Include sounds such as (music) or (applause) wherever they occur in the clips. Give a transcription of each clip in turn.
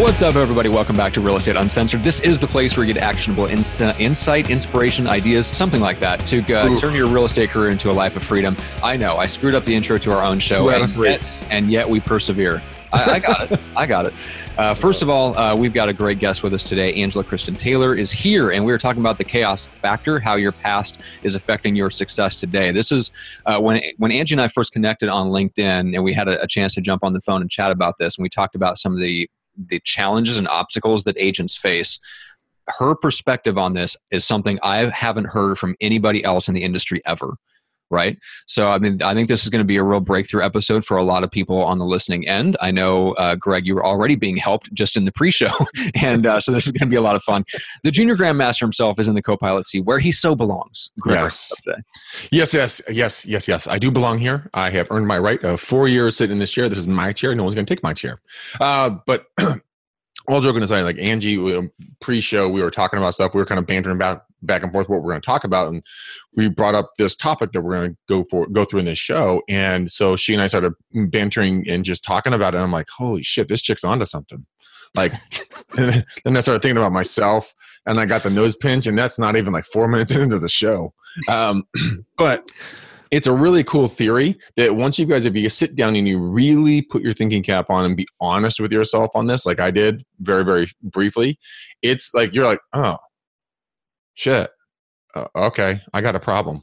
What's up, everybody? Welcome back to Real Estate Uncensored. This is the place where you get actionable ins- insight, inspiration, ideas, something like that to uh, turn your real estate career into a life of freedom. I know I screwed up the intro to our own show, and yet, and yet we persevere. I, I got it. (laughs) I got it. Uh, first of all, uh, we've got a great guest with us today. Angela Kristen Taylor is here, and we are talking about the chaos factor, how your past is affecting your success today. This is uh, when when Angie and I first connected on LinkedIn, and we had a, a chance to jump on the phone and chat about this, and we talked about some of the the challenges and obstacles that agents face her perspective on this is something I haven't heard from anybody else in the industry ever right? So, I mean, I think this is going to be a real breakthrough episode for a lot of people on the listening end. I know, uh, Greg, you were already being helped just in the pre show. (laughs) and uh, so this is going to be a lot of fun. The junior grandmaster himself is in the co pilot seat where he so belongs. Greg, yes. yes, yes, yes, yes, yes. I do belong here. I have earned my right of four years sitting in this chair. This is my chair. No one's going to take my chair. Uh, but (clears throat) all joking aside, like Angie, pre-show, we were talking about stuff. We were kind of bantering about back and forth what we're going to talk about, and we brought up this topic that we're going to go for, go through in this show. And so she and I started bantering and just talking about it. And I'm like, holy shit, this chick's onto something. Like, (laughs) then I started thinking about myself, and I got the nose pinch, and that's not even like four minutes (laughs) into the show. Um, (clears throat) but it's a really cool theory that once you guys if you sit down and you really put your thinking cap on and be honest with yourself on this like i did very very briefly it's like you're like oh shit uh, okay i got a problem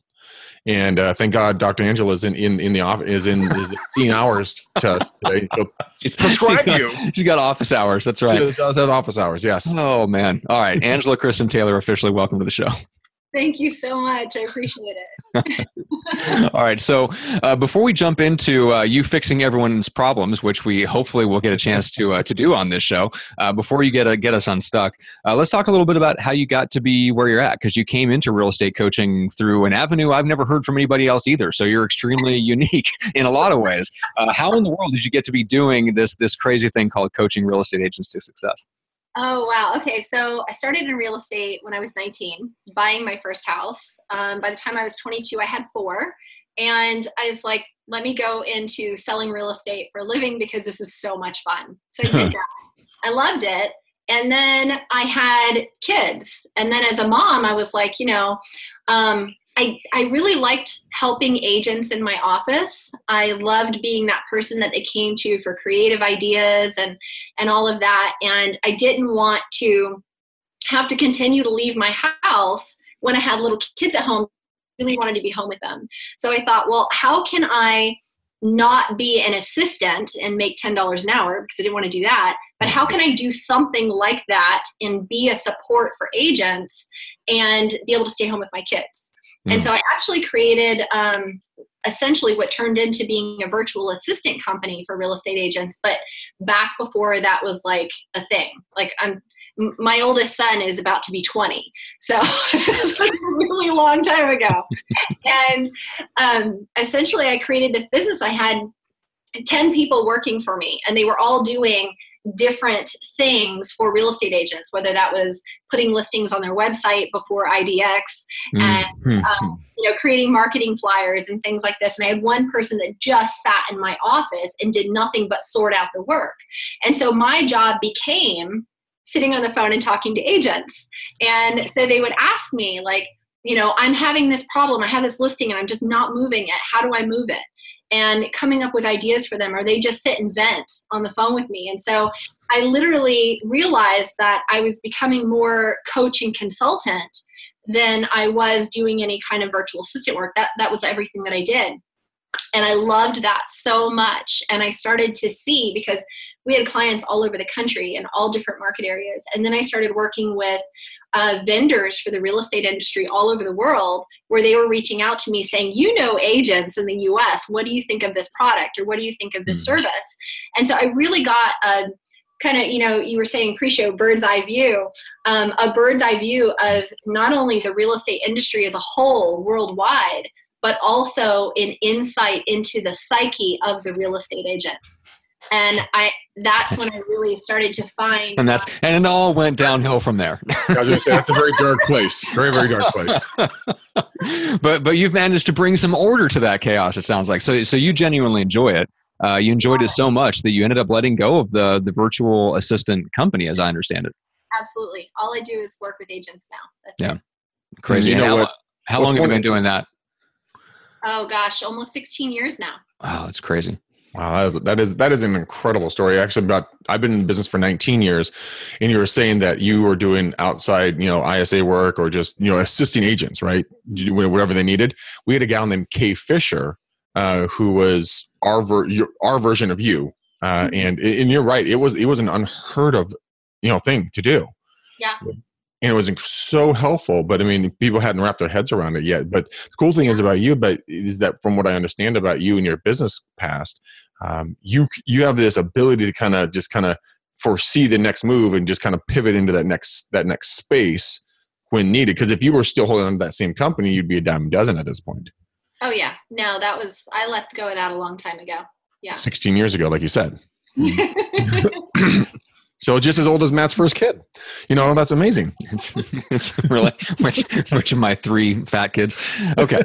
and uh, thank God Dr. Angela is in, in, in the office is in is (laughs) seeing hours to us today. So (laughs) she's prescribe she's got, you. She's got office hours. That's right. She does have office hours. Yes. Oh man. All right, Angela Kristen Taylor, officially welcome to the show. Thank you so much. I appreciate it. (laughs) All right. So uh, before we jump into uh, you fixing everyone's problems, which we hopefully will get a chance to uh, to do on this show, uh, before you get get us unstuck, uh, let's talk a little bit about how you got to be where you're at because you came into real estate coaching through an avenue I've never heard from anybody else either. So you're extremely (laughs) unique in a lot of ways. Uh, how in the world did you get to be doing this this crazy thing called coaching real estate agents to success? Oh, wow. Okay. So I started in real estate when I was 19, buying my first house. Um, by the time I was 22, I had four. And I was like, let me go into selling real estate for a living because this is so much fun. So I did that. I loved it. And then I had kids. And then as a mom, I was like, you know, um, I, I really liked helping agents in my office. I loved being that person that they came to for creative ideas and, and all of that. And I didn't want to have to continue to leave my house when I had little kids at home. I really wanted to be home with them. So I thought, well, how can I not be an assistant and make $10 an hour because I didn't want to do that. But how can I do something like that and be a support for agents and be able to stay home with my kids? Mm. And so I actually created um, essentially what turned into being a virtual assistant company for real estate agents. But back before that was like a thing. Like I'm my oldest son is about to be 20 so (laughs) it's was a really long time ago (laughs) and um, essentially i created this business i had 10 people working for me and they were all doing different things for real estate agents, whether that was putting listings on their website before IDX mm-hmm. and (laughs) um, you know creating marketing flyers and things like this. And I had one person that just sat in my office and did nothing but sort out the work. And so my job became sitting on the phone and talking to agents. And so they would ask me like, you know, I'm having this problem. I have this listing and I'm just not moving it. How do I move it? And coming up with ideas for them or they just sit and vent on the phone with me. And so i literally realized that i was becoming more coach and consultant than i was doing any kind of virtual assistant work. That that was everything that i did. And i loved that so much. And i started to see because we had clients all over the country in all different market areas. And then i started working with uh, vendors for the real estate industry all over the world where they were reaching out to me saying, You know, agents in the US, what do you think of this product or what do you think of this mm-hmm. service? And so I really got a kind of, you know, you were saying pre show bird's eye view, um, a bird's eye view of not only the real estate industry as a whole worldwide, but also an insight into the psyche of the real estate agent and I that's when I really started to find. And that's and it all went downhill from there. I was going to say that's a very dark place, very very dark place. (laughs) but but you've managed to bring some order to that chaos. It sounds like so so you genuinely enjoy it. uh, you enjoyed it so much that you ended up letting go of the the virtual assistant company, as I understand it. Absolutely. All I do is work with agents now. That's Yeah. it. Crazy. You And know how, what- how long have you been doing that? Oh gosh, almost 16 years now. Wow, that's crazy. Wow, that is, that is that is an incredible story. Actually, about I've been in business for 19 years, and you were saying that you were doing outside, you know, ISA work or just you know (laughs) assisting agents, right? Whatever they needed. We had a gal named Kay Fisher, uh, who was our ver- your, our version of you, uh, and and you're right. It was it was an unheard of, you know, thing to do. Yeah. And it was so helpful, but I mean, people hadn't wrapped their heads around it yet. But the cool thing is about you, but is that from what I understand about you and your business past, um, you you have this ability to kind of just kind of foresee the next move and just kind of pivot into that next that next space when needed. Because if you were still holding on to that same company, you'd be a dime a dozen at this point. Oh yeah. No, that was I let go of that a long time ago. Yeah. 16 years ago, like you said. (laughs) (laughs) So just as old as Matt's first kid. You know, that's amazing. (laughs) It's, really which which of my three fat kids. Okay,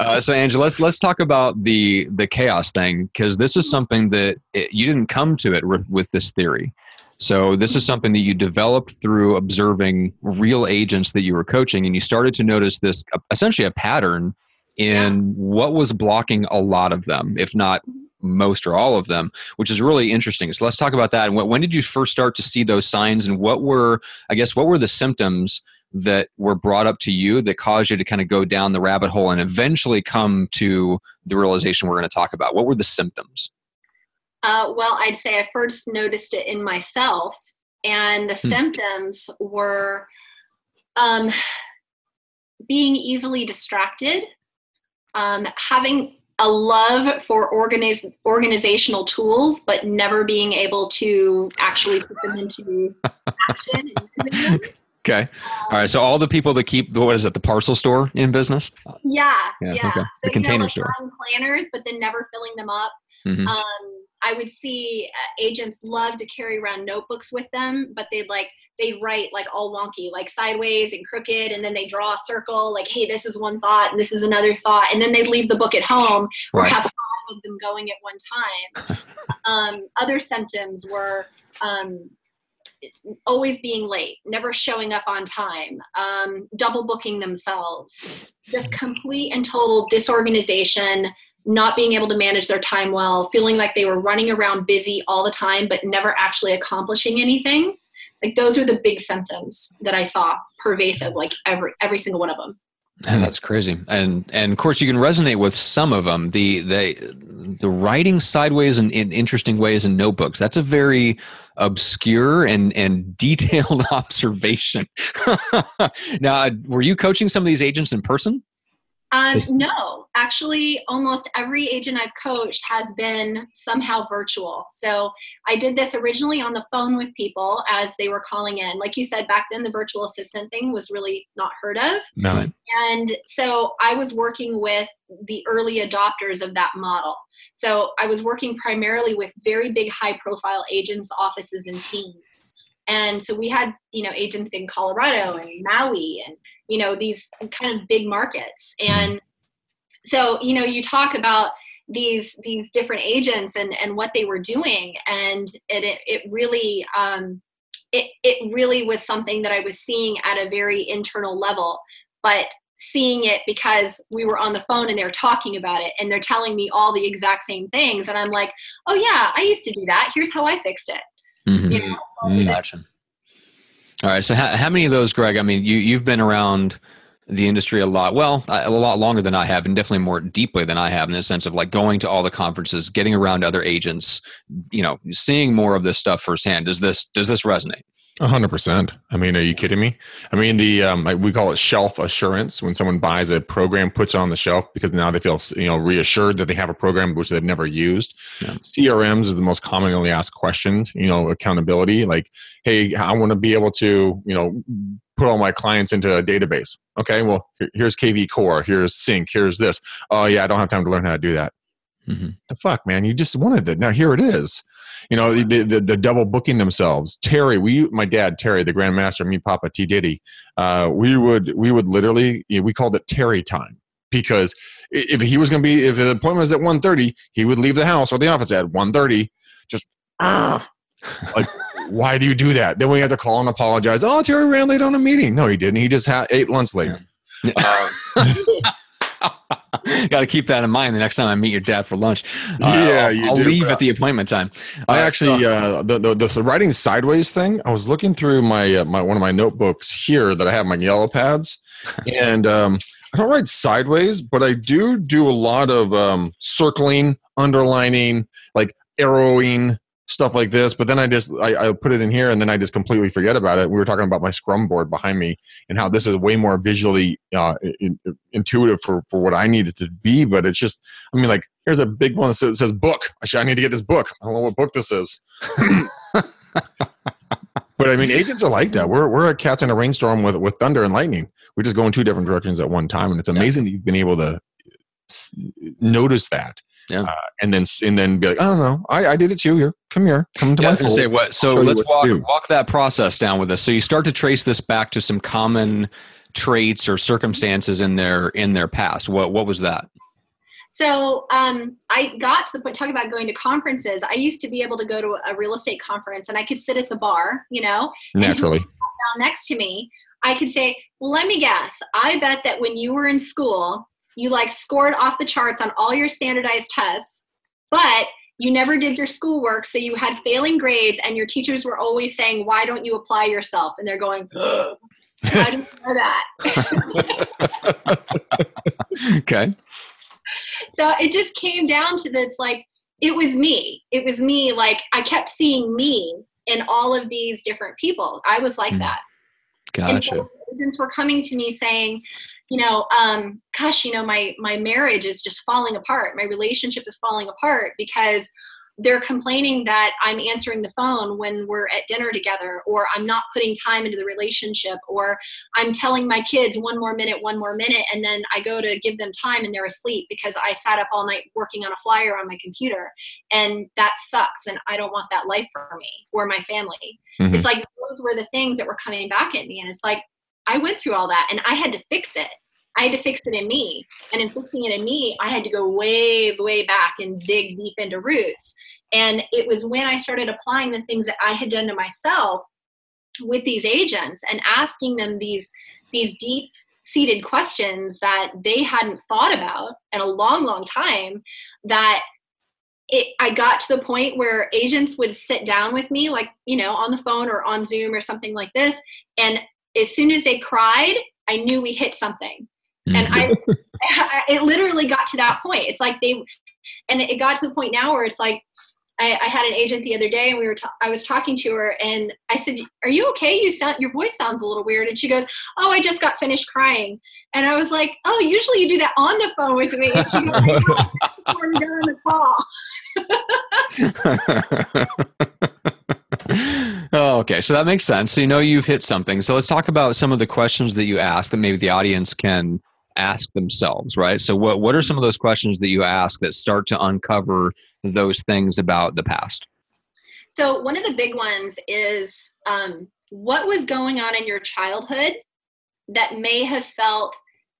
uh, so Angela, let's let's talk about the the chaos thing because this is something that it, you didn't come to it with, with this theory. So this is something that you developed through observing real agents that you were coaching, and you started to notice this essentially a pattern in what was blocking a lot of them, if not most or all of them, which is really interesting. So let's talk about that. And when, when did you first start to see those signs, and what were, I guess, what were the symptoms that were brought up to you that caused you to kind of go down the rabbit hole and eventually come to the realization we're going to talk about? What were the symptoms? Uh, well, I'd say I first noticed it in myself, and the Hmm. symptoms were um, being easily distracted, um, having a love for organize, organizational tools, but never being able to actually put them into action. Them. (laughs) Okay. All right. So all the people that keep what is it, the parcel store in business? Yeah, Yeah, yeah. okay. So The you container know, like store. planners, but then never filling them up. Mhm. Um, I would see uh, agents love to carry around notebooks with them, but they'd like they write like all wonky, like sideways and crooked, and then they draw a circle, like, "Hey, this is one thought, and this is another thought," and then they'd leave the book at home or Right. have five of them going at one time. (laughs) um, other symptoms were um, always being late, never showing up on time, um, double booking themselves, just complete and total disorganization, not being able to manage their time well, feeling like they were running around busy all the time, but never actually accomplishing anything. Like those are the big symptoms that I saw pervasive, like every every single one of them. And that's crazy. And and of course you can resonate with some of them. The the the writing sideways and in interesting ways in notebooks. That's a very obscure and and (laughs) detailed observation. (laughs) now, uh, were you coaching some of these agents in person? Um, no, actually, almost every agent I've coached has been somehow virtual. So I did this originally on the phone with people as they were calling in. Like you said, back then the virtual assistant thing was really not heard of. No. And so I was working with the early adopters of that model. So I was working primarily with very big high profile agents, offices, and teams. And so we had, you know, agents in Colorado and Maui and, you know, these kind of big markets. And so, you know, you talk about these these different agents and and what they were doing and it it, really um it, it really was something that I was seeing at a very internal level, but seeing it because we were on the phone and they're talking about it and they're telling me all the exact same things. And I'm like, oh, yeah, I used to do that. Here's how I fixed it. Mhm. You know? So it was a- Gotcha. All right. So, how, how many of those, Greg? I mean, you you've been around the industry a lot. Well, a a lot longer than I have, and definitely more deeply than I have, in the sense of like going to all the conferences, getting around other agents, you know, seeing more of this stuff firsthand. Does this does this resonate? A hundred percent. I mean, are you kidding me? I mean, the um, we call it shelf assurance when someone buys a program, puts it on the shelf because now they feel you know reassured that they have a program which they've never used. Yeah. CRMs is the most commonly asked question. You know, accountability. Like, hey, I want to be able to you know put all my clients into a database. Okay, well, here's KV Core, here's Sync, here's this. Oh yeah, I don't have time to learn how to do that. hmm The fuck, man! You just wanted it. Now here it is. You know, the, the, the double booking themselves. Terry, we, my dad, Terry, the Grandmaster, me, Papa, T Diddy. Uh, we would we would literally you know, we called it Terry time. because if he was going to be if the appointment was at 1.30 he would leave the house or the office at 1.30 just ah, like why do you do that then we have to call and apologize oh terry ran late on a meeting no he didn't he just had ate lunch late yeah. um, (laughs) Got to keep that in mind the next time I meet your dad for lunch. Uh, yeah, I'll, I'll do, leave at the appointment time. I uh, actually uh, the, the, the writing sideways thing. I was looking through my uh, my one of my notebooks here that I have my yellow pads, (laughs) and um, I don't write sideways, but I do do a lot of um, circling, underlining, like arrowing stuff like this. But then I just I, I, put it in here and then I just completely forget about it. We were talking about my Scrum board behind me and how this is way more visually uh, in, intuitive for for what I need it to be. But it's just I mean like here's a big one that says, says book. I should I need to get this book. I don't know what book this is. (laughs) but I mean agents are like that. We're we're a cats in a rainstorm with with thunder and lightning. We just go in two different directions at one time, and it's amazing yeah. that you've been able to notice that yeah. Uh, and then and then be like, I don't know, I, I did it too. Here, come here, come to yeah, my soul. Say what? So let's walk walk that process down with us. So you start to trace this back to some common traits or circumstances in their in their past. What what was that? So um, I got to the point talking about going to conferences. I used to be able to go to a real estate conference and I could sit at the bar, you know, naturally down next to me. I could say, well, let me guess. I bet that when you were in school, you like scored off the charts on all your standardized tests, but you never did your schoolwork, so you had failing grades, and your teachers were always saying, Why don't you apply yourself? And they're going, (gasps) How do you know that? (laughs) okay. So it just came down to this like, it was me. It was me. Like, I kept seeing me in all of these different people. I was like mm. that. Gotcha. And so agents were coming to me saying, you know um gosh you know my my marriage is just falling apart my relationship is falling apart because they're complaining that I'm answering the phone when we're at dinner together, or I'm not putting time into the relationship, or I'm telling my kids one more minute, one more minute, and then I go to give them time and they're asleep because I sat up all night working on a flyer on my computer. And that sucks. And I don't want that life for me or my family. Mm-hmm. It's like those were the things that were coming back at me. And it's like, I went through all that and I had to fix it. I had to fix it in me. And in fixing it in me, I had to go way, way back and dig deep into roots. And it was when I started applying the things that I had done to myself with these agents and asking them these these deep seated questions that they hadn't thought about in a long, long time that it, I got to the point where agents would sit down with me, like, you know, on the phone or on Zoom or something like this. And as soon as they cried, I knew we hit something and mm-hmm. (laughs) (laughs) I, it literally got to that point. It's like they, and it got to the point now where it's like, I, I had an agent the other day, and we were. I was talking to her, and I said, "Are you okay? You sound your voice sounds a little weird." And she goes, "Oh, I just got finished crying." And I was like, "Oh, usually you do that on the phone with me." And she goes, "Before we got on the call." (laughs) oh, okay. So that makes sense. So you know you've hit something. So let's talk about some of the questions that you asked that maybe the audience can ask themselves, right? So what what are some of those questions that you ask that start to uncover those things about the past? So one of the big ones is um, what was going on in your childhood that may have felt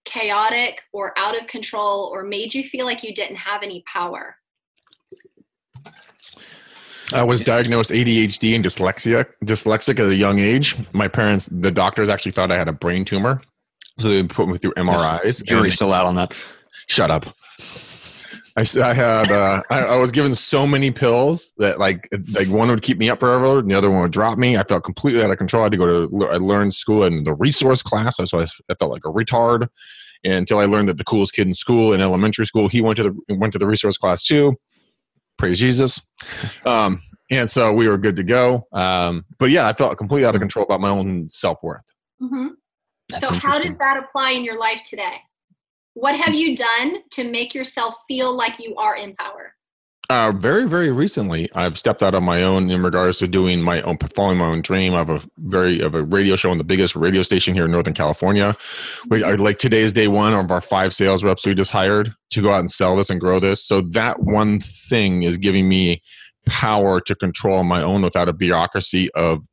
chaotic or out of control or made you feel like you didn't have any power. I was diagnosed ADHD and dyslexia, dyslexic at a young age. My parents, the doctors actually thought I had a brain tumor. So they put me through MRIs. Jury's still out on that. Shut up. I, I had uh, I, I, was given so many pills that like like one would keep me up forever, and the other one would drop me. I felt completely out of control. I had to go to I learned school in the resource class, so I, I felt like a retard. And until I learned that the coolest kid in school in elementary school, he went to the went to the resource class too. Praise Jesus. Um, and so we were good to go. Um, but yeah, I felt completely out of control about my own self worth. Mm-hmm. So, how does that apply in your life today? What have you done to make yourself feel like you are in power? Uh, very, very recently, I've stepped out on my own in regards to doing my own, following my own dream of a very of a radio show on the biggest radio station here in Northern California. We, mm-hmm. like today is day one of our five sales reps we just hired to go out and sell this and grow this. So that one thing is giving me power to control my own without a bureaucracy of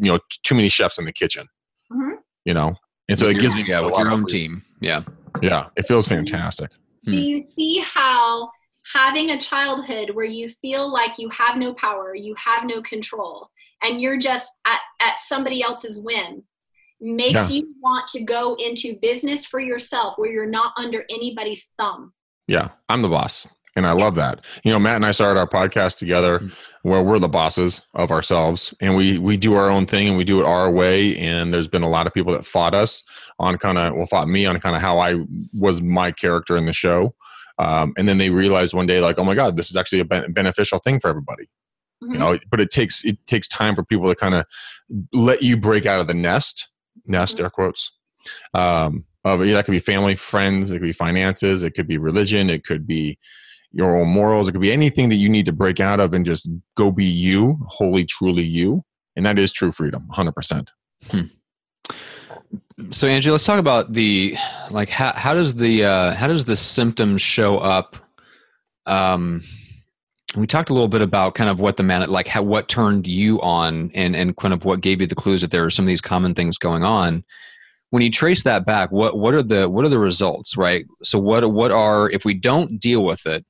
you know too many chefs in the kitchen. Mm-hmm. You know, and so it gives me yeah with your own team. Yeah. Yeah, it feels fantastic. Hmm. Do you see how having a childhood where you feel like you have no power, you have no control, and you're just at, at somebody else's whim makes yeah. you want to go into business for yourself where you're not under anybody's thumb. Yeah, I'm the boss. And I love that. You know, Matt and I started our podcast together mm-hmm. where we're the bosses of ourselves and we we do our own thing and we do it our way. And there's been a lot of people that fought us on kind of well fought me on kind of how I was my character in the show. Um, and then they realized one day like, oh my God, this is actually a beneficial thing for everybody. Mm-hmm. You know, but it takes it takes time for people to kind of let you break out of the nest, nest mm-hmm. air quotes. Um, of that could be family, friends, it could be finances, it could be religion, it could be your own morals. It could be anything that you need to break out of and just go be you, wholly, truly you. And that is true freedom, 100%. Hmm. So Angie, let's talk about the like how how does the uh, how does the symptoms show up? Um, we talked a little bit about kind of what the man like how what turned you on and and kind of what gave you the clues that there are some of these common things going on when you trace that back what what are the what are the results right so what what are if we don't deal with it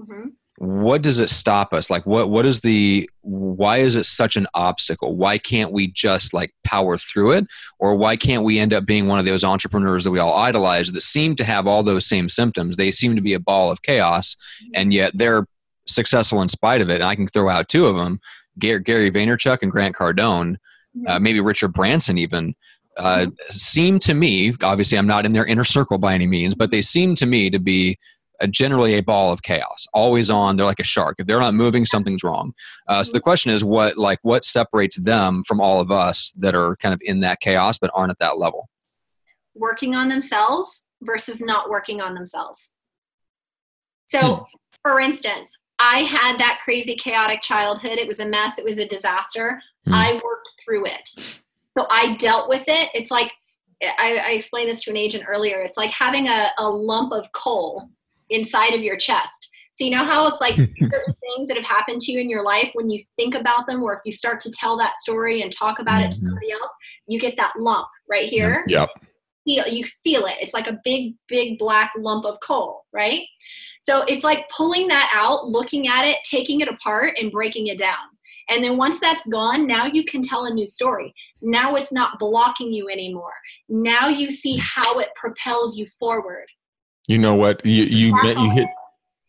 Mm-hmm. What does it stop us? Like, what what is the why is it such an obstacle? Why can't we just like power through it, or why can't we end up being one of those entrepreneurs that we all idolize that seem to have all those same symptoms? They seem to be a ball of chaos, mm-hmm. and yet they're successful in spite of it. And I can throw out two of them: Gary, Gary Vaynerchuk and Grant Cardone, mm-hmm. uh, maybe Richard Branson even. Uh, mm-hmm. seem to me, obviously, I'm not in their inner circle by any means, but they seem to me to be a, generally a ball of chaos, always on. They're like a shark. If they're not moving, something's wrong. Uh, so the question is, what like what separates them from all of us that are kind of in that chaos but aren't at that level? Working on themselves versus not working on themselves. So, hmm. for instance, I had that crazy chaotic childhood. It was a mess. It was a disaster. Hmm. I worked through it. So I dealt with it. It's like I, I, explained this to an agent earlier. It's like having a, a lump of coal inside of your chest. So you know how it's like (laughs) certain things that have happened to you in your life when you think about them, or if you start to tell that story and talk about mm-hmm. it to mm-hmm. somebody else, you get that lump right here. Yep. Feel you feel it. It's like a big, big black lump of coal, right? So it's like pulling that out, looking at it, taking it apart, and breaking it down. And then once that's gone, now you can tell a new story. Now it's not blocking you anymore. Now you see how it propels you forward. You know what? You you you hit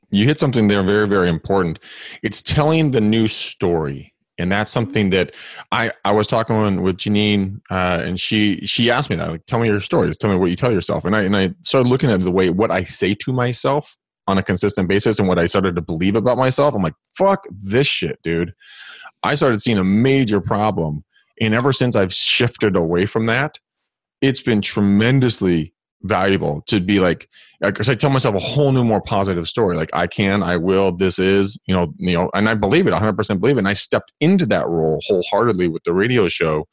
you hit something there very very important. It's telling the new story, and that's something that I I was talking with Janine, uh, and she she asked me that. Like, tell me your story. Tell me what you tell yourself. And I and I started looking at the way what I say to myself on a consistent basis, and what I started to believe about myself. I'm like, fuck this shit, dude. I started seeing a major problem, and ever since I've shifted away from that, it's been tremendously valuable to be like because I tell myself a whole new more positive story like I can I will this is you know you know and I believe it 100% believe it and I stepped into that role wholeheartedly with the radio show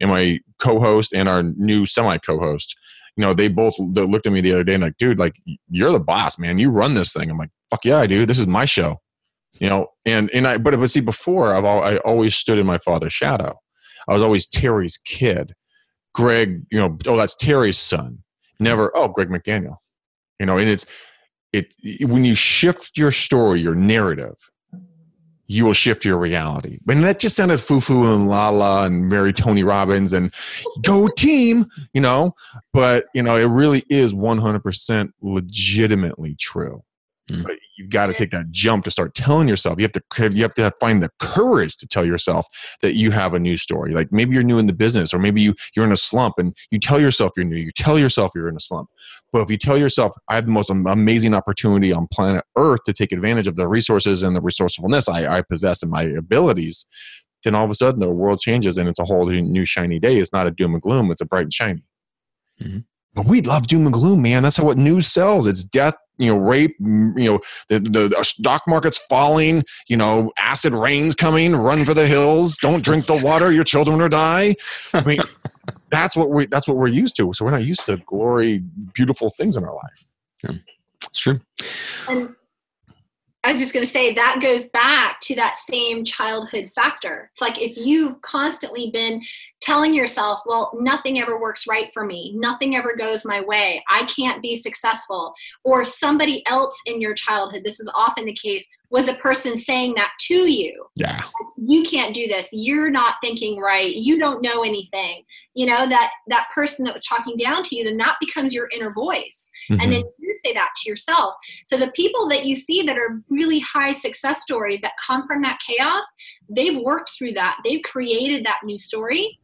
and my co-host and our new semi co-host you know they both looked at me the other day and like dude like you're the boss man you run this thing. I'm like fuck yeah I do this is my show you know and and I but but see before I've I always stood in my father's shadow. I was always Terry's kid. Greg you know oh that's Terry's son never oh greg mcdaniel. You know and it's it when you shift your story your narrative you will shift your reality. And that just sounded foo-foo and la-la and very tony robbins and go team you know? But you know it really is 100% legitimately true Mm. But you've got to take that jump to start telling yourself. You have to you have to find the courage to tell yourself that you have a new story. Like maybe you're new in the business, or maybe you you're in a slump, and you tell yourself you're new. You tell yourself you're in a slump. But if you tell yourself, I have the most amazing opportunity on planet Earth to take advantage of the resources and the resourcefulness I, I possess and my abilities, then all of a sudden the world changes and it's a whole new shiny day. It's not a doom and gloom. It's a bright and shiny. Mm-hmm. But we love doom and gloom, man. That's how what news sells. It's death, you know, rape, you know, the, the, the uh, stock market's falling, you know, acid rain's coming, run for the hills, don't drink the (laughs) water, your children will die. I mean, that's what we that's what we're used to. So we're not used to glory, beautiful things in our life. Yeah. It's true. And I was just going to say that goes back to that same childhood factor. It's like if you've constantly been telling yourself, well, nothing ever works right for me. Nothing ever goes my way. I can't be successful. Or somebody else in your childhood, this is often the case, was a person saying that to you. Yeah. You can't do this. You're not thinking right. You don't know anything. You know, that that person that was talking down to you, then that becomes your inner voice. Mm-hmm. And then you say that to yourself. So the people that you see that are really high success stories that come from that chaos, they've worked through that. They've created that new story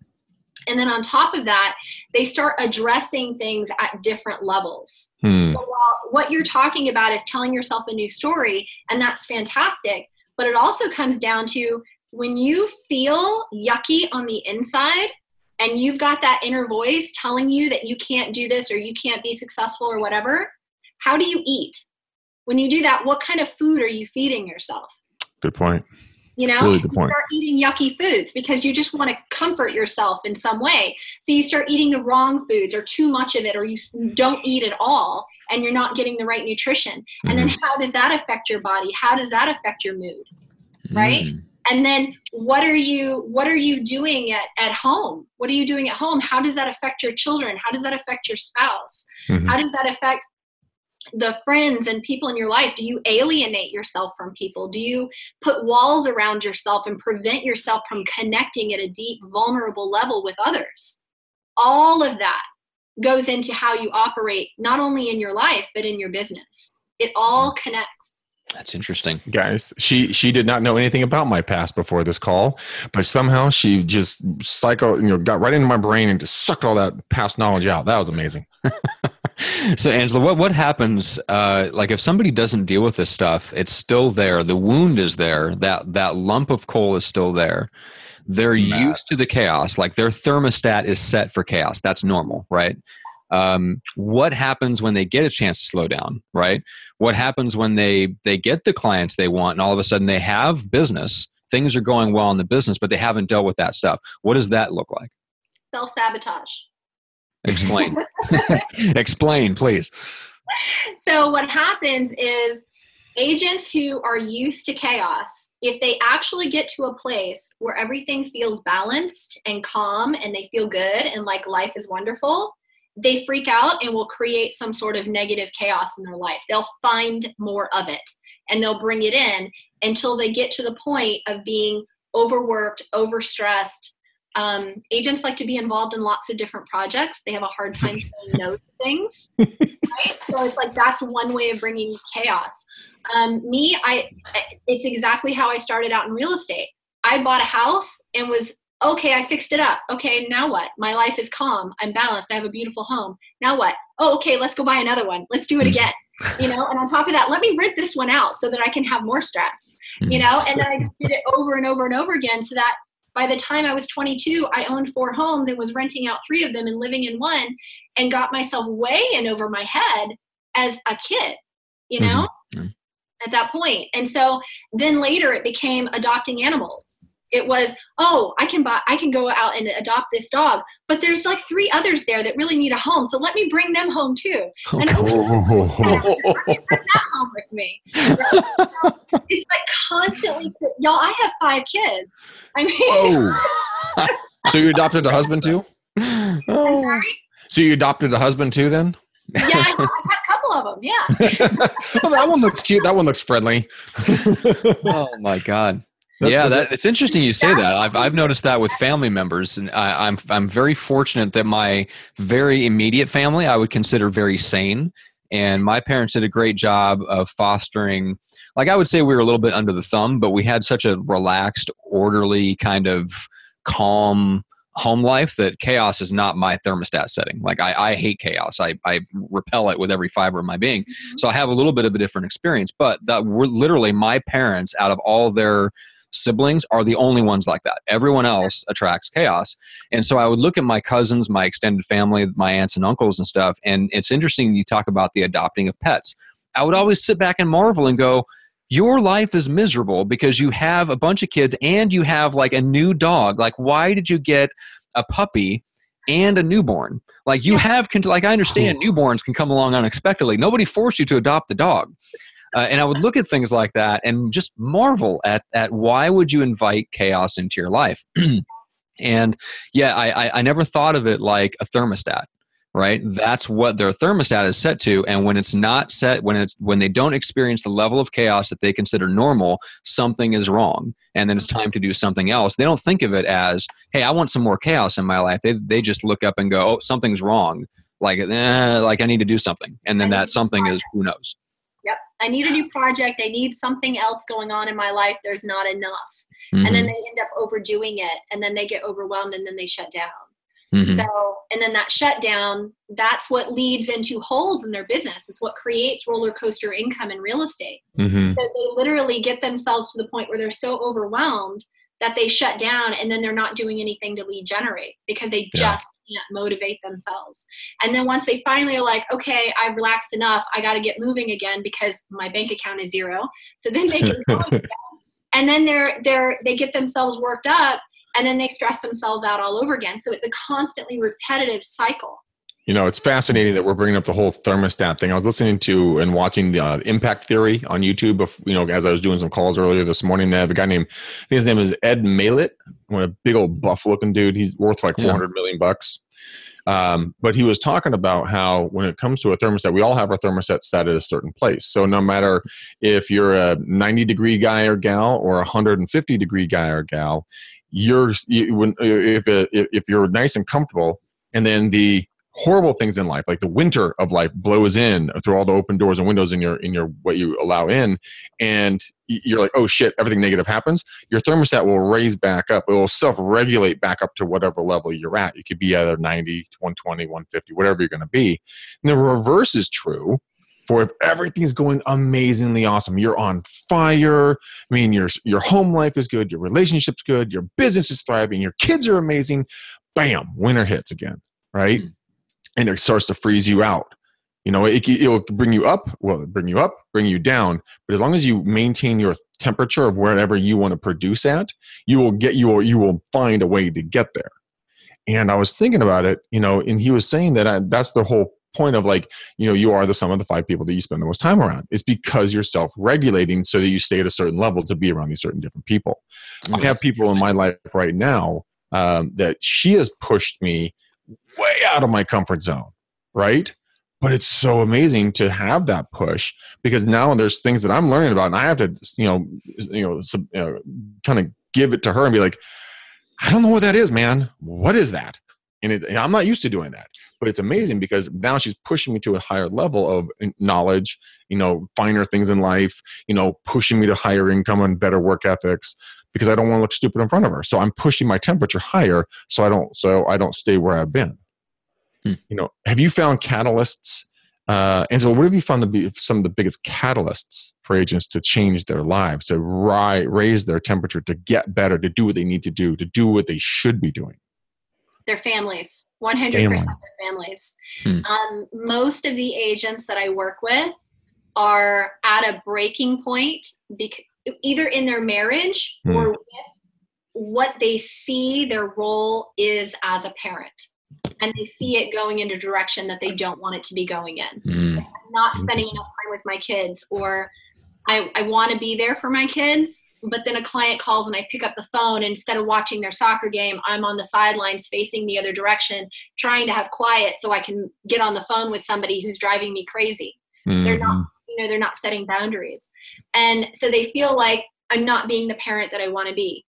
and then on top of that, they start addressing things at different levels. Hmm. So while what you're talking about is telling yourself a new story, and that's fantastic, but it also comes down to when you feel yucky on the inside and you've got that inner voice telling you that you can't do this or you can't be successful or whatever, how do you eat? When you do that, what kind of food are you feeding yourself? Good point. You know, Really good point. start eating yucky foods because you just want to comfort yourself in some way. So you start eating the wrong foods or too much of it, or you don't eat at all and you're not getting the right nutrition. And then Mm-hmm. how does that affect your body? How does that affect your mood? Right? Mm. And then what are you what are you doing at, at home? What are you doing at home? How does that affect your children? How does that affect your spouse? Mhm. How does that affect the friends and people in your life? Do you alienate yourself from people? Do you put walls around yourself and prevent yourself from connecting at a deep, vulnerable level with others? All of that goes into how you operate, not only in your life, but in your business. It all mm. connects. That's interesting. guys she she did not know anything about my past before this call but somehow she just psycho you know got right into my brain and just sucked all that past knowledge out that was amazing (laughs) so angela what, what happens uh, like if somebody doesn't deal with this stuff it's still there. The wound is there. That that lump of coal is still there. They're Matt. used to the chaos. Like their thermostat is set for chaos. That's normal right? Um, what happens when they get a chance to slow down right? What happens when they they get the clients they want and all of a sudden they have business? Things are going well in the business but they haven't dealt with that stuff. What does that look like? Self sabotage. Explain. (laughs) (laughs) Explain please. So what happens is agents who are used to chaos if they actually get to a place where everything feels balanced and calm and they feel good and like life is wonderful they freak out and will create some sort of negative chaos in their life. They'll find more of it and they'll bring it in until they get to the point of being overworked overstressed um, agents like to be involved in lots of different projects they have a hard time (laughs) saying no to things (laughs) right? So it's like that's one way of bringing chaos. Um, me, I it's exactly how I started out in real estate. I bought a house and was okay. I fixed it up. Okay, now what? My life is calm. I'm balanced. I have a beautiful home. Now what? Oh, okay. Let's go buy another one. Let's do it Mhm. again. You know, and on top of that, let me rent this one out so that I can have more stress. You know, and then I just did it over and over and over again so that by the time I was 22, I owned four homes and was renting out three of them and living in one and got myself way in over my head as a kid, you know, Mhm. at that point. And so then later it became adopting animals. It was, oh, I can buy, I can go out and adopt this dog, but there's like three others there that really need a home. So let me bring them home too. And Oh. let me bring that (laughs) home with me. So it's like constantly, y'all. I have five kids. I mean, oh (laughs) so you adopted a husband too I'm oh. sorry. so you adopted a husband too then Yeah, I have, had a couple of them. Yeah. (laughs) well, that one looks cute that one looks friendly oh my god That- yeah that- that, it's interesting you say that. I've, I've noticed that with family members and I, I'm, I'm very fortunate that my very immediate family i would consider very sane and my parents did a great job of fostering like i would say we were a little bit under the thumb but we had such a relaxed orderly kind of calm home life that chaos is not my thermostat setting. Like i, I hate chaos. I, I repel it with every fiber of my being. Mm-hmm. So I have a little bit of a different experience, but that were literally my parents out of all their siblings are the only ones like that. Everyone else attracts chaos. And so I would look at my cousins, my extended family, my aunts and uncles and stuff. And it's interesting you talk about the adopting of pets. I would always sit back and marvel and go, your life is miserable because you have a bunch of kids and you have like a new dog. Like, why did you get a puppy and a newborn? Like, you Yeah. have, con- like, I understand newborns can come along unexpectedly. Nobody forced you to adopt the dog. Uh, and I would look at things like that and just marvel at, at why would you invite chaos into your life? (clears throat) And yeah, I, I, I never thought of it like a thermostat right? That's what their thermostat is set to and when it's not set when it's when they don't experience the level of chaos that they consider normal something is wrong and then it's time to do something else. They don't think of it as hey i want some more chaos in my life. They, they just look up and go oh something's wrong. Like eh, like i need to do something. And then that something is who knows i need a new project i need something else going on in my life there's not enough mm-hmm. and then they end up overdoing it and then they get overwhelmed and then they shut down Mm-hmm. So, and then that shutdown, that's what leads into holes in their business. It's what creates roller coaster income in real estate. Mm-hmm. So they literally get themselves to the point where they're so overwhelmed that they shut down and then they're not doing anything to lead generate because they yeah. just can't motivate themselves. And then once they finally are like, okay, I've relaxed enough, I got to get moving again because my bank account is zero. So then they can (laughs) go again. And then they're they're they get themselves worked up and then they stress themselves out all over again. So it's a constantly repetitive cycle. You know, it's fascinating that we're bringing up the whole thermostat thing. I was listening to and watching the uh, Impact Theory on YouTube. Of, you know, as I was doing some calls earlier this morning, they have a guy named I think his name is Ed Mylett, a big old buff looking dude. He's worth like yeah. million bucks. Um, but he was talking about how when it comes to a thermostat, we all have our thermostat set at a certain place. So no matter if you're a 90 degree guy or gal or a 150 degree guy or gal, you're you, when if if you're nice and comfortable, and then the horrible things in life like the winter of life blows in through all the open doors and windows in your in your what you allow in and you're like oh shit everything negative happens. Your thermostat will raise back up it will self-regulate back up to whatever level you're at. You could be either 90 120 150 whatever you're going to be. And the reverse is true for if everything's going amazingly awesome you're on fire i mean your your home life is good your relationship's good your business is thriving your kids are amazing bam winter hits again right? Mm. And it starts to freeze you out. You know it, it'll bring you up well bring you up bring you down but as long as you maintain your temperature of wherever you want to produce at you will get you will you will find a way to get there. And i was thinking about it you know and he was saying that I, that's the whole point of like you know you are the sum of the five people that you spend the most time around. It's because you're self-regulating so that you stay at a certain level to be around these certain different people. Yes. i have people in my life right now um, that she has pushed me way out of my comfort zone right? But it's so amazing to have that push because now there's things that i'm learning about and i have to you know you know, you know kind of give it to her and be like i don't know what that is man. What is that? And, it, and i'm not used to doing that. But it's amazing because now she's pushing me to a higher level of knowledge you know finer things in life you know pushing me to higher income and better work ethics because i don't want to look stupid in front of her so i'm pushing my temperature higher so i don't so i don't stay where i've been hmm. you know have you found catalysts uh, Angela, what have you found to be some of the biggest catalysts for agents to change their lives, to ri- raise their temperature, to get better, to do what they need to do, to do what they should be doing? their families 100% Family. their families hmm. um, most of the agents that i work with are at a breaking point because either in their marriage hmm. or with what they see their role is as a parent and they see it going in a direction that they don't want it to be going in hmm. not spending enough time with my kids or i, I want to be there for my kids but then a client calls and I pick up the phone and instead of watching their soccer game, I'm on the sidelines facing the other direction, trying to have quiet so I can get on the phone with somebody who's driving me crazy. Mm-hmm. They're not, mm-hmm. You know, they're not setting boundaries. And so they feel like I'm not being the parent that I want to be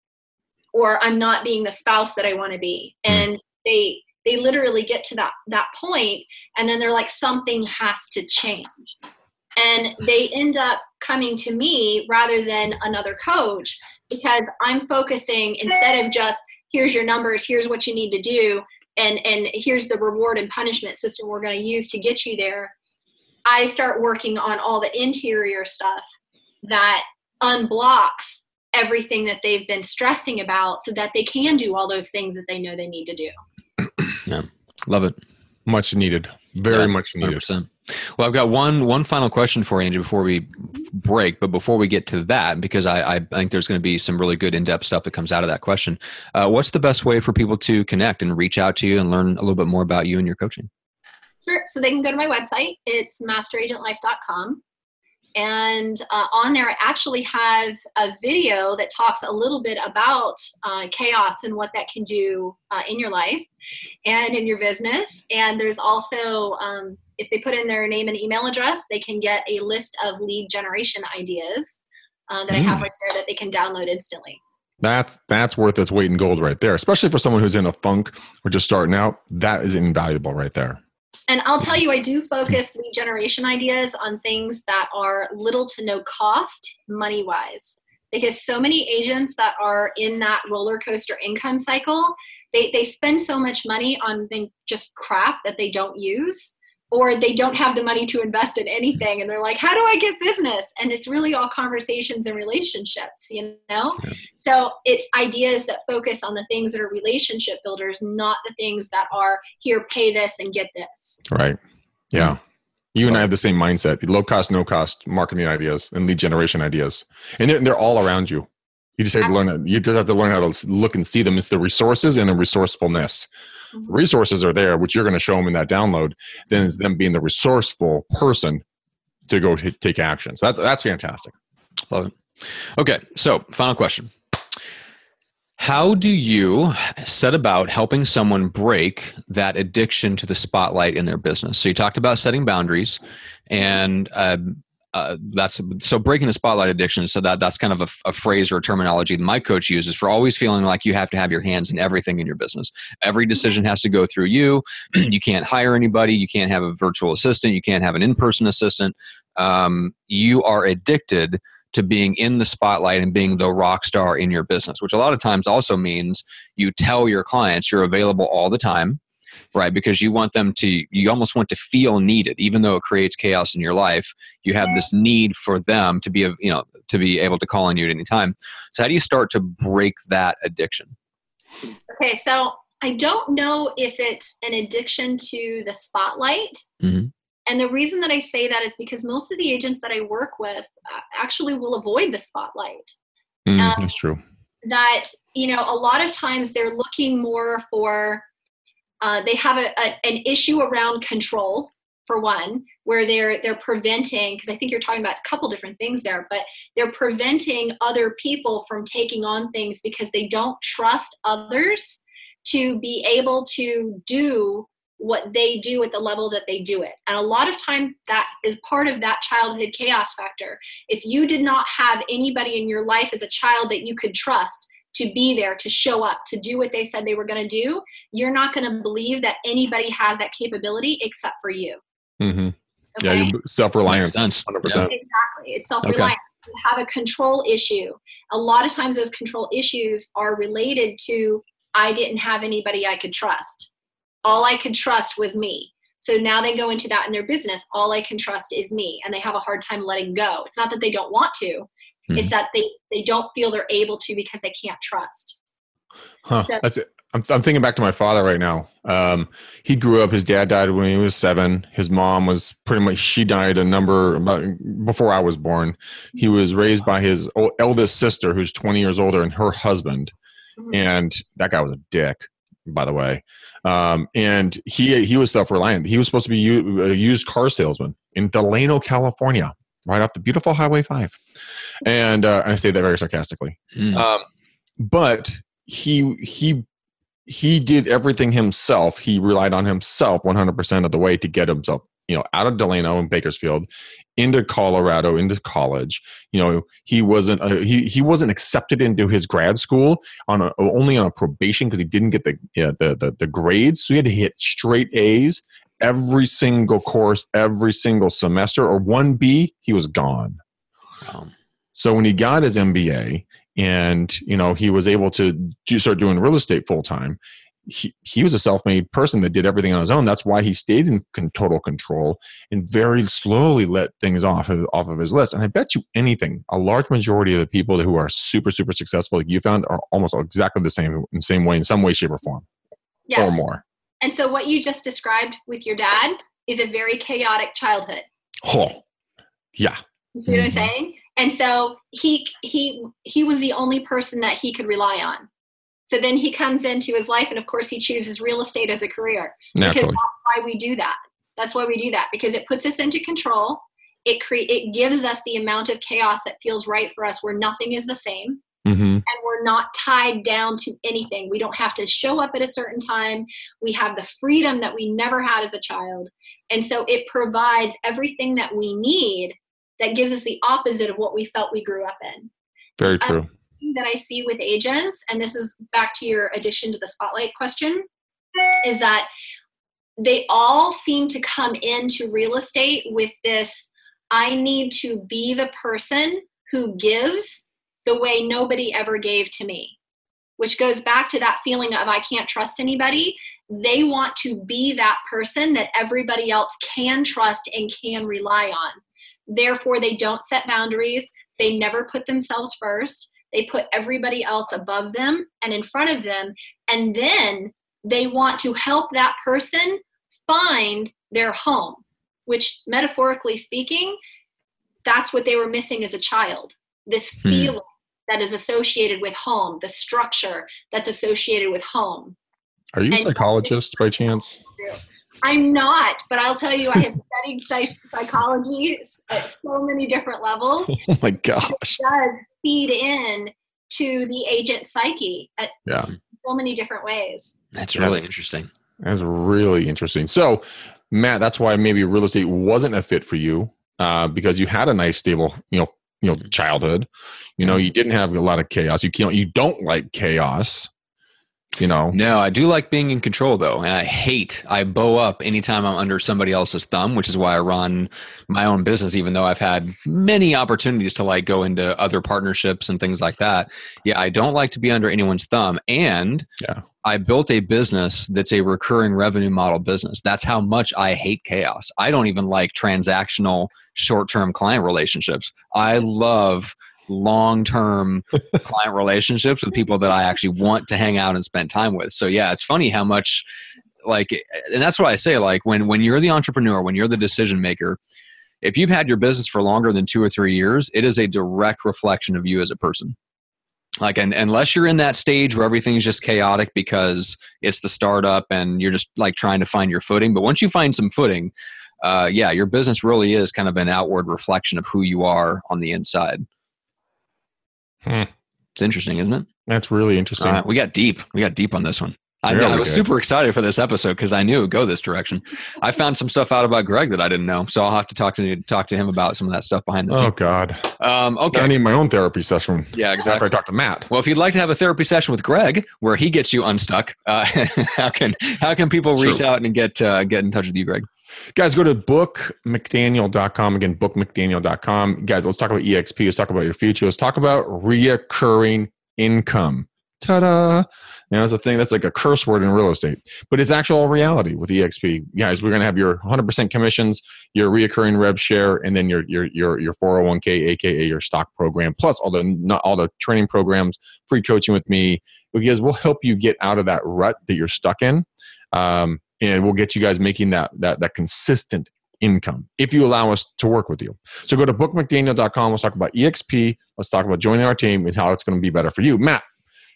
or I'm not being the spouse that I want to be. Mm. And they they literally get to that that point and then they're like something has to change and they end up coming to me rather than another coach because i'm focusing instead of just here's your numbers here's what you need to do and and here's the reward and punishment system we're going to use to get you there i start working on all the interior stuff that unblocks everything that they've been stressing about so that they can do all those things that they know they need to do (clears throat) yeah love it much needed very yeah, much needed 100%. Well, I've got one one final question for you, Angie, before we break. But before we get to that, because I, I think there's going to be some really good in depth stuff that comes out of that question. Uh, what's the best way for people to connect and reach out to you and learn a little bit more about you and your coaching? So they can go to my website. It's masteragentlife.com. And uh, on there, I actually have a video that talks a little bit about uh, chaos and what that can do uh, in your life and in your business. And there's also, um, if they put in their name and email address, they can get a list of lead generation ideas uh, that mm. I have mm. right there that they can download instantly. That's that's worth its weight in gold right there, especially for someone who's in a funk or just starting out. That is invaluable right there. And I'll tell you, I do focus lead generation ideas on things that are little to no cost money wise. Because so many agents that are in that roller coaster income cycle, they, they spend so much money on just crap that they don't use or they don't have the money to invest in anything and they're like how do i get business and it's really all conversations and relationships you know yeah. so it's ideas that focus on the things that are relationship builders not the things that are here pay this and get this right yeah you and I have the same mindset: the low cost, no cost marketing ideas and lead generation ideas, and they're, they're all around you. You just have to learn. You just have to learn how to look and see them. It's the resources and the resourcefulness. Mm-hmm. Resources are there, which you're going to show them in that download. Then it's them being the resourceful person to go t- take action. So that's that's fantastic. Love it. Okay, so final question. How do you set about helping someone break that addiction to the spotlight in their business? So you talked about setting boundaries, and um, uh, that's so breaking the spotlight addiction. So that that's kind of a, a, phrase or a terminology that my coach uses for always feeling like you have to have your hands in everything in your business. Every decision has to go through you. (clears throat) you can't hire anybody. You can't have a virtual assistant. You can't have an in-person assistant. Um, you are addicted to being in the spotlight and being the rock star in your business, which a lot of times also means you tell your clients you're available all the time right? Because you want them to you almost want to feel needed. Even though it creates chaos in your life you have this need for them to be you know to be able to call on you at any time. So how do you start to break that addiction? Okay so i don't know if it's an addiction to the spotlight. Mm-hmm. and the reason that i say that is because most of the agents that i work with uh, actually will avoid the spotlight. Mm, um, that's true. that you know a lot of times they're looking more for uh, they have a, a, an issue around control for one where they're they're preventing because i think you're talking about a couple different things there but they're preventing other people from taking on things because they don't trust others to be able to do what they do at the level that they do it. And a lot of time that is part of that childhood chaos factor. If you did not have anybody in your life as a child that you could trust to be there, to show up, to do what they said they were going to do, you're not going to believe that anybody has that capability except for you. Mm-hmm. Okay? Yeah, self reliance. 100%. Exactly. It's self reliance. Okay. You have a control issue. A lot of times, those control issues are related to I didn't have anybody I could trust. All I could trust was me. So now they go into that in their business. All I can trust is me. And they have a hard time letting go. It's not that they don't want to, Mm-hmm. It's that they they don't feel they're able to because they can't trust. Huh. So, That's it. I'm, I'm thinking back to my father right now. Um, he grew up. His dad died when he was seven. His mom was pretty much she died a number about before I was born. He was raised by his eldest sister, who's 20 years older, and her husband. Mm-hmm. And that guy was a dick, by the way. Um, and he he was self reliant. He was supposed to be a used car salesman in Delano, California right off the beautiful Highway 5. And uh, I say that very sarcastically. Mm. Um, but he, he, he did everything himself. He relied on himself 100% of the way to get himself, you know, out of Delano and Bakersfield into Colorado, into college. You know, he wasn't uh, he he wasn't accepted into his grad school on a, only on a probation because he didn't get the, yeah, the the the grades. So he had to hit straight A's every single course, every single semester, or 1B, he was gone. Wow. So when he got his MBA and, you know, he was able to do, start doing real estate full time, he, he was a self-made person that did everything on his own. That's why he stayed in con- total control and very slowly let things off of, off of his list. And I bet you anything, a large majority of the people who are super, super successful, like you found, are almost exactly the same in the same way, in some way, shape, or form, yes. or more. And so what you just described with your dad is a very chaotic childhood. Oh, yeah. You see what I'm mm-hmm. saying? And so he he he was the only person that he could rely on. So then he comes into his life, and of course he chooses real estate as a career Naturally. because that's why we do that. That's why we do that because it puts us into control. it cre- it gives us the amount of chaos that feels right for us where nothing is the same Mm-hmm. and we're not tied down to anything. We don't have to show up at a certain time. We have the freedom that we never had as a child. And so it provides everything that we need that gives us the opposite of what we felt we grew up in. Very true. Thing That I see with agents, and this is back to your addition to the spotlight question, is that they all seem to come into real estate with this I need to be the person who gives the way nobody ever gave to me, which goes back to that feeling of I can't trust anybody. They want to be that person that everybody else can trust and can rely on. Therefore, they don't set boundaries. They never put themselves first. They put everybody else above them and in front of them. And then they want to help that person find their home, which, metaphorically speaking, that's what they were missing as a child this Hmm. feeling that is associated with home, the structure that's associated with home. Are you a psychologist by chance? I'm not, but I'll tell you, I have studied psych- psychology at so many different levels. (laughs) Oh my gosh. does feed in to the agent psyche at Yeah. so many different ways. That's Yeah. really interesting. That's really interesting. So, Matt, that's why maybe real estate wasn't a fit for you uh, because you had a nice, stable, you know, you know, mm-hmm. childhood. You know, mm-hmm. you didn't have a lot of chaos. You can't. You don't like chaos. You know. No, I do like being in control though, and I hate I bow up anytime I'm under somebody else's thumb, which is why I run my own business. Even though I've had many opportunities to like go into other partnerships and things like that, yeah, I don't like to be under anyone's thumb. And Yeah. I built a business that's a recurring revenue model business. That's how much I hate chaos. I don't even like transactional short-term client relationships. I love long-term (laughs) client relationships with people that I actually want to hang out and spend time with. So yeah, it's funny how much like and that's what I say like when when you're the entrepreneur, when you're the decision maker, if you've had your business for longer than 2 or 3 years, it is a direct reflection of you as a person. Like and unless you're in that stage where everything's just chaotic because it's the startup and you're just like trying to find your footing, but once you find some footing, uh, yeah, your business really is kind of an outward reflection of who you are on the inside. Hmm. It's interesting, isn't it? That's really interesting. Right, we got deep. We got deep on this one. I, I was super excited for this episode because I knew it would go this direction. I found some stuff out about Greg that I didn't know, so I'll have to talk to talk to him about some of that stuff behind the oh. God. Um, I need my own therapy session yeah, exactly. after. I talk to Matt. Well, if you'd like to have a therapy session with Greg, where he gets you unstuck, uh, (laughs) how can how can people reach True. out and get uh, get in touch with you, Greg? Guys, go to bookmcdaniel.com. Again, bookmcdaniel.com. Guys, let's talk about EXP. Let's talk about your future. Let's talk about reoccurring income. Ta-da! Now, that's a thing. That's like a curse word in real estate, but it's actual reality with EXP. Guys, we're going to have your 100% commissions, your reoccurring rev share, and then your your your your 401k, aka your stock program, plus all the not all the training programs, free coaching with me, because we'll help you get out of that rut that you're stuck in, um, and we'll get you guys making that that that consistent income if you allow us to work with you. So go to bookmcdaniel.com. Let's talk about EXP. Let's talk about joining our team and how it's going to be better for you. Matt,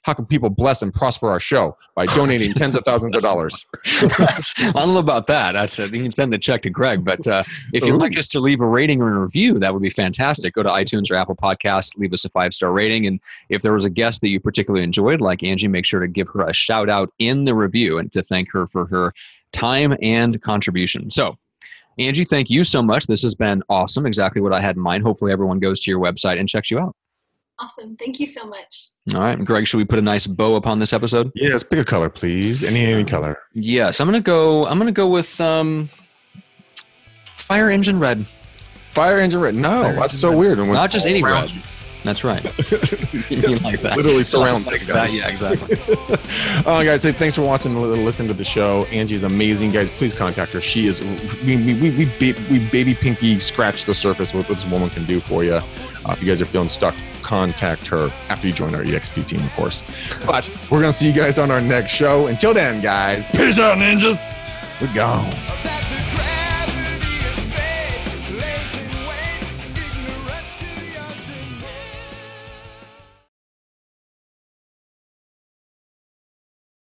how can people bless and prosper our show by (laughs) donating tens of thousands of dollars? I don't know about that. That's you can send the check to Greg, but uh, if you'd Ooh. like us to leave a rating or a review, that would be fantastic. Go to iTunes or Apple Podcasts, leave us a five star rating, and if there was a guest that you particularly enjoyed, like Angie, make sure to give her a shout out in the review and to thank her for her time and contribution. So. Angie, thank you so much. This has been awesome. Exactly what I had in mind. Hopefully, everyone goes to your website and checks you out. Awesome. Thank you so much. All right, Greg, should we put a nice bow upon this episode? Yes, pick a color, please. Any any color. Yes, I'm gonna go. I'm gonna go with um, fire engine red. Fire engine red. No, Fire that's so red. weird. And Not just any around red. That's right. (laughs) You you. like that. Literally surrounds Like it, that, guys. Yeah, exactly. (laughs) Oh, guys, say thanks for watching and listening to the show. Angie's amazing, guys. Please contact her. She is we we we, we, we baby pinky scratch the surface with what this woman can do for you. Uh, if you guys are feeling stuck, contact her after you join our EXP team, of course. But we're gonna see you guys on our next show. Until then, guys, peace out, ninjas. We're gone.